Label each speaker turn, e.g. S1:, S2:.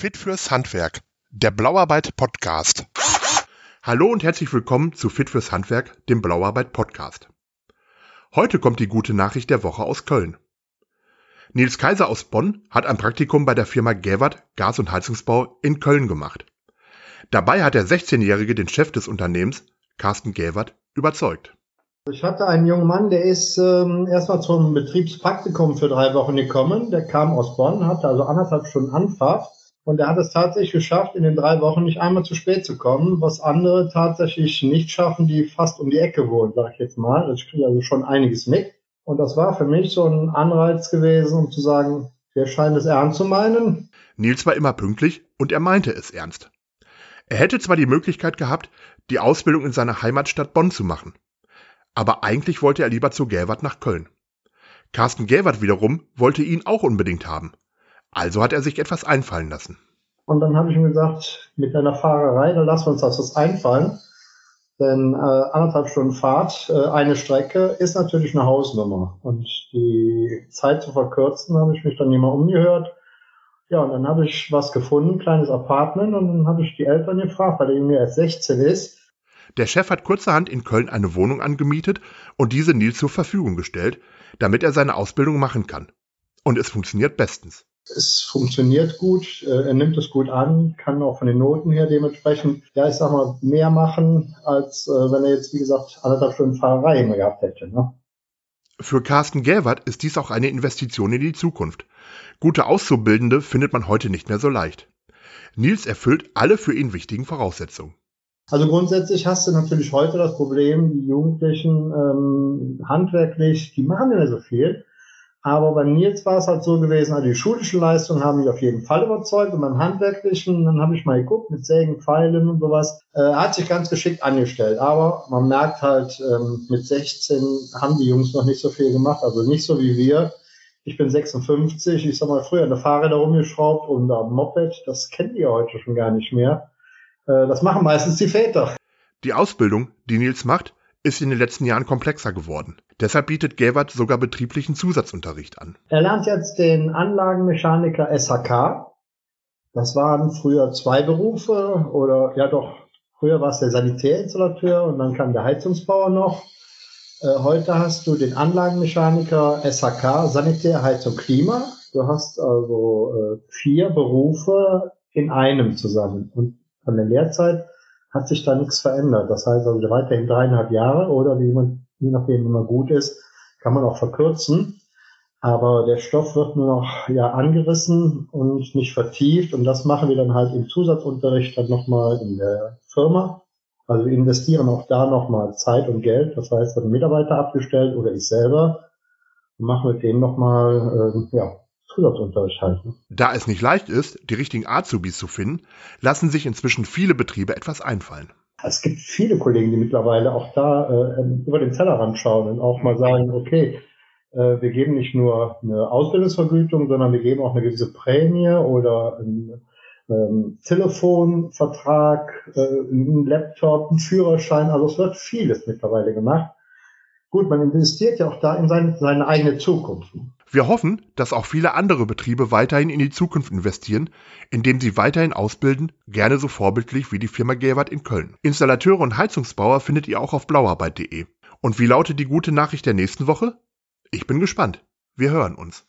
S1: Fit fürs Handwerk, der Blauarbeit Podcast. Hallo und herzlich willkommen zu Fit fürs Handwerk, dem Blauarbeit Podcast. Heute kommt die gute Nachricht der Woche aus Köln. Nils Kaiser aus Bonn hat ein Praktikum bei der Firma Gäwert Gas- und Heizungsbau in Köln gemacht. Dabei hat der 16-Jährige den Chef des Unternehmens, Carsten Gäwert, überzeugt.
S2: Ich hatte einen jungen Mann, der ist ähm, erstmal zum Betriebspraktikum für drei Wochen gekommen. Der kam aus Bonn, hatte also anderthalb Stunden Anfahrt und er hat es tatsächlich geschafft, in den drei Wochen nicht einmal zu spät zu kommen, was andere tatsächlich nicht schaffen, die fast um die Ecke wohnen, sag ich jetzt mal. Das kriege also schon einiges mit. Und das war für mich so ein Anreiz gewesen, um zu sagen, der scheint es ernst zu meinen.
S1: Nils war immer pünktlich und er meinte es ernst. Er hätte zwar die Möglichkeit gehabt, die Ausbildung in seiner Heimatstadt Bonn zu machen, aber eigentlich wollte er lieber zu Gäwert nach Köln. Carsten Gäwert wiederum wollte ihn auch unbedingt haben. Also hat er sich etwas einfallen lassen.
S2: Und dann habe ich ihm gesagt, mit deiner Fahrerei, da lassen wir uns das was einfallen. Denn äh, anderthalb Stunden Fahrt, äh, eine Strecke, ist natürlich eine Hausnummer. Und die Zeit zu verkürzen, habe ich mich dann mehr umgehört. Ja, und dann habe ich was gefunden, kleines Apartment, und dann habe ich die Eltern gefragt, weil der Junge erst 16 ist.
S1: Der Chef hat kurzerhand in Köln eine Wohnung angemietet und diese Nils zur Verfügung gestellt, damit er seine Ausbildung machen kann. Und es funktioniert bestens
S2: es funktioniert gut, äh, er nimmt es gut an, kann auch von den Noten her dementsprechend, ja, ich sag mal, mehr machen, als äh, wenn er jetzt, wie gesagt, anderthalb Stunden Fahrerei immer gehabt hätte. Ne?
S1: Für Carsten Gelwert ist dies auch eine Investition in die Zukunft. Gute Auszubildende findet man heute nicht mehr so leicht. Nils erfüllt alle für ihn wichtigen Voraussetzungen.
S2: Also grundsätzlich hast du natürlich heute das Problem, die Jugendlichen ähm, handwerklich, die machen nicht mehr so viel. Aber bei Nils war es halt so gewesen, also die schulischen Leistungen haben mich auf jeden Fall überzeugt und beim Handwerklichen, dann habe ich mal geguckt mit Sägen, Pfeilen und sowas, äh, hat sich ganz geschickt angestellt. Aber man merkt halt, ähm, mit 16 haben die Jungs noch nicht so viel gemacht, also nicht so wie wir. Ich bin 56, ich sag mal, früher eine Fahrräder rumgeschraubt und ein Moped, das kennen die heute schon gar nicht mehr. Äh, das machen meistens die Väter.
S1: Die Ausbildung, die Nils macht, ist in den letzten Jahren komplexer geworden. Deshalb bietet Gäwert sogar betrieblichen Zusatzunterricht an.
S2: Er lernt jetzt den Anlagenmechaniker SHK. Das waren früher zwei Berufe oder ja doch, früher war es der Sanitärinstallateur und dann kam der Heizungsbauer noch. Äh, heute hast du den Anlagenmechaniker SHK, Sanitär, Heizung, Klima. Du hast also äh, vier Berufe in einem zusammen. Und von der Lehrzeit hat sich da nichts verändert. Das heißt also weiterhin dreieinhalb Jahre oder wie man, je nachdem, wie man gut ist, kann man auch verkürzen. Aber der Stoff wird nur noch ja angerissen und nicht vertieft. Und das machen wir dann halt im Zusatzunterricht dann nochmal in der Firma. Also wir investieren auch da nochmal Zeit und Geld. Das heißt, wird ein Mitarbeiter abgestellt oder ich selber und machen mit denen nochmal äh, ja, Zusatzunterricht halten.
S1: Da es nicht leicht ist, die richtigen Azubis zu finden, lassen sich inzwischen viele Betriebe etwas einfallen.
S2: Es gibt viele Kollegen, die mittlerweile auch da äh, über den Tellerrand schauen und auch mal sagen, okay, äh, wir geben nicht nur eine Ausbildungsvergütung, sondern wir geben auch eine gewisse Prämie oder einen ähm, Telefonvertrag, äh, einen Laptop, einen Führerschein. Also es wird vieles mittlerweile gemacht. Gut, man investiert ja auch da in seine, seine eigene Zukunft.
S1: Wir hoffen, dass auch viele andere Betriebe weiterhin in die Zukunft investieren, indem sie weiterhin ausbilden, gerne so vorbildlich wie die Firma Gerwart in Köln. Installateure und Heizungsbauer findet ihr auch auf blauarbeit.de. Und wie lautet die gute Nachricht der nächsten Woche? Ich bin gespannt. Wir hören uns.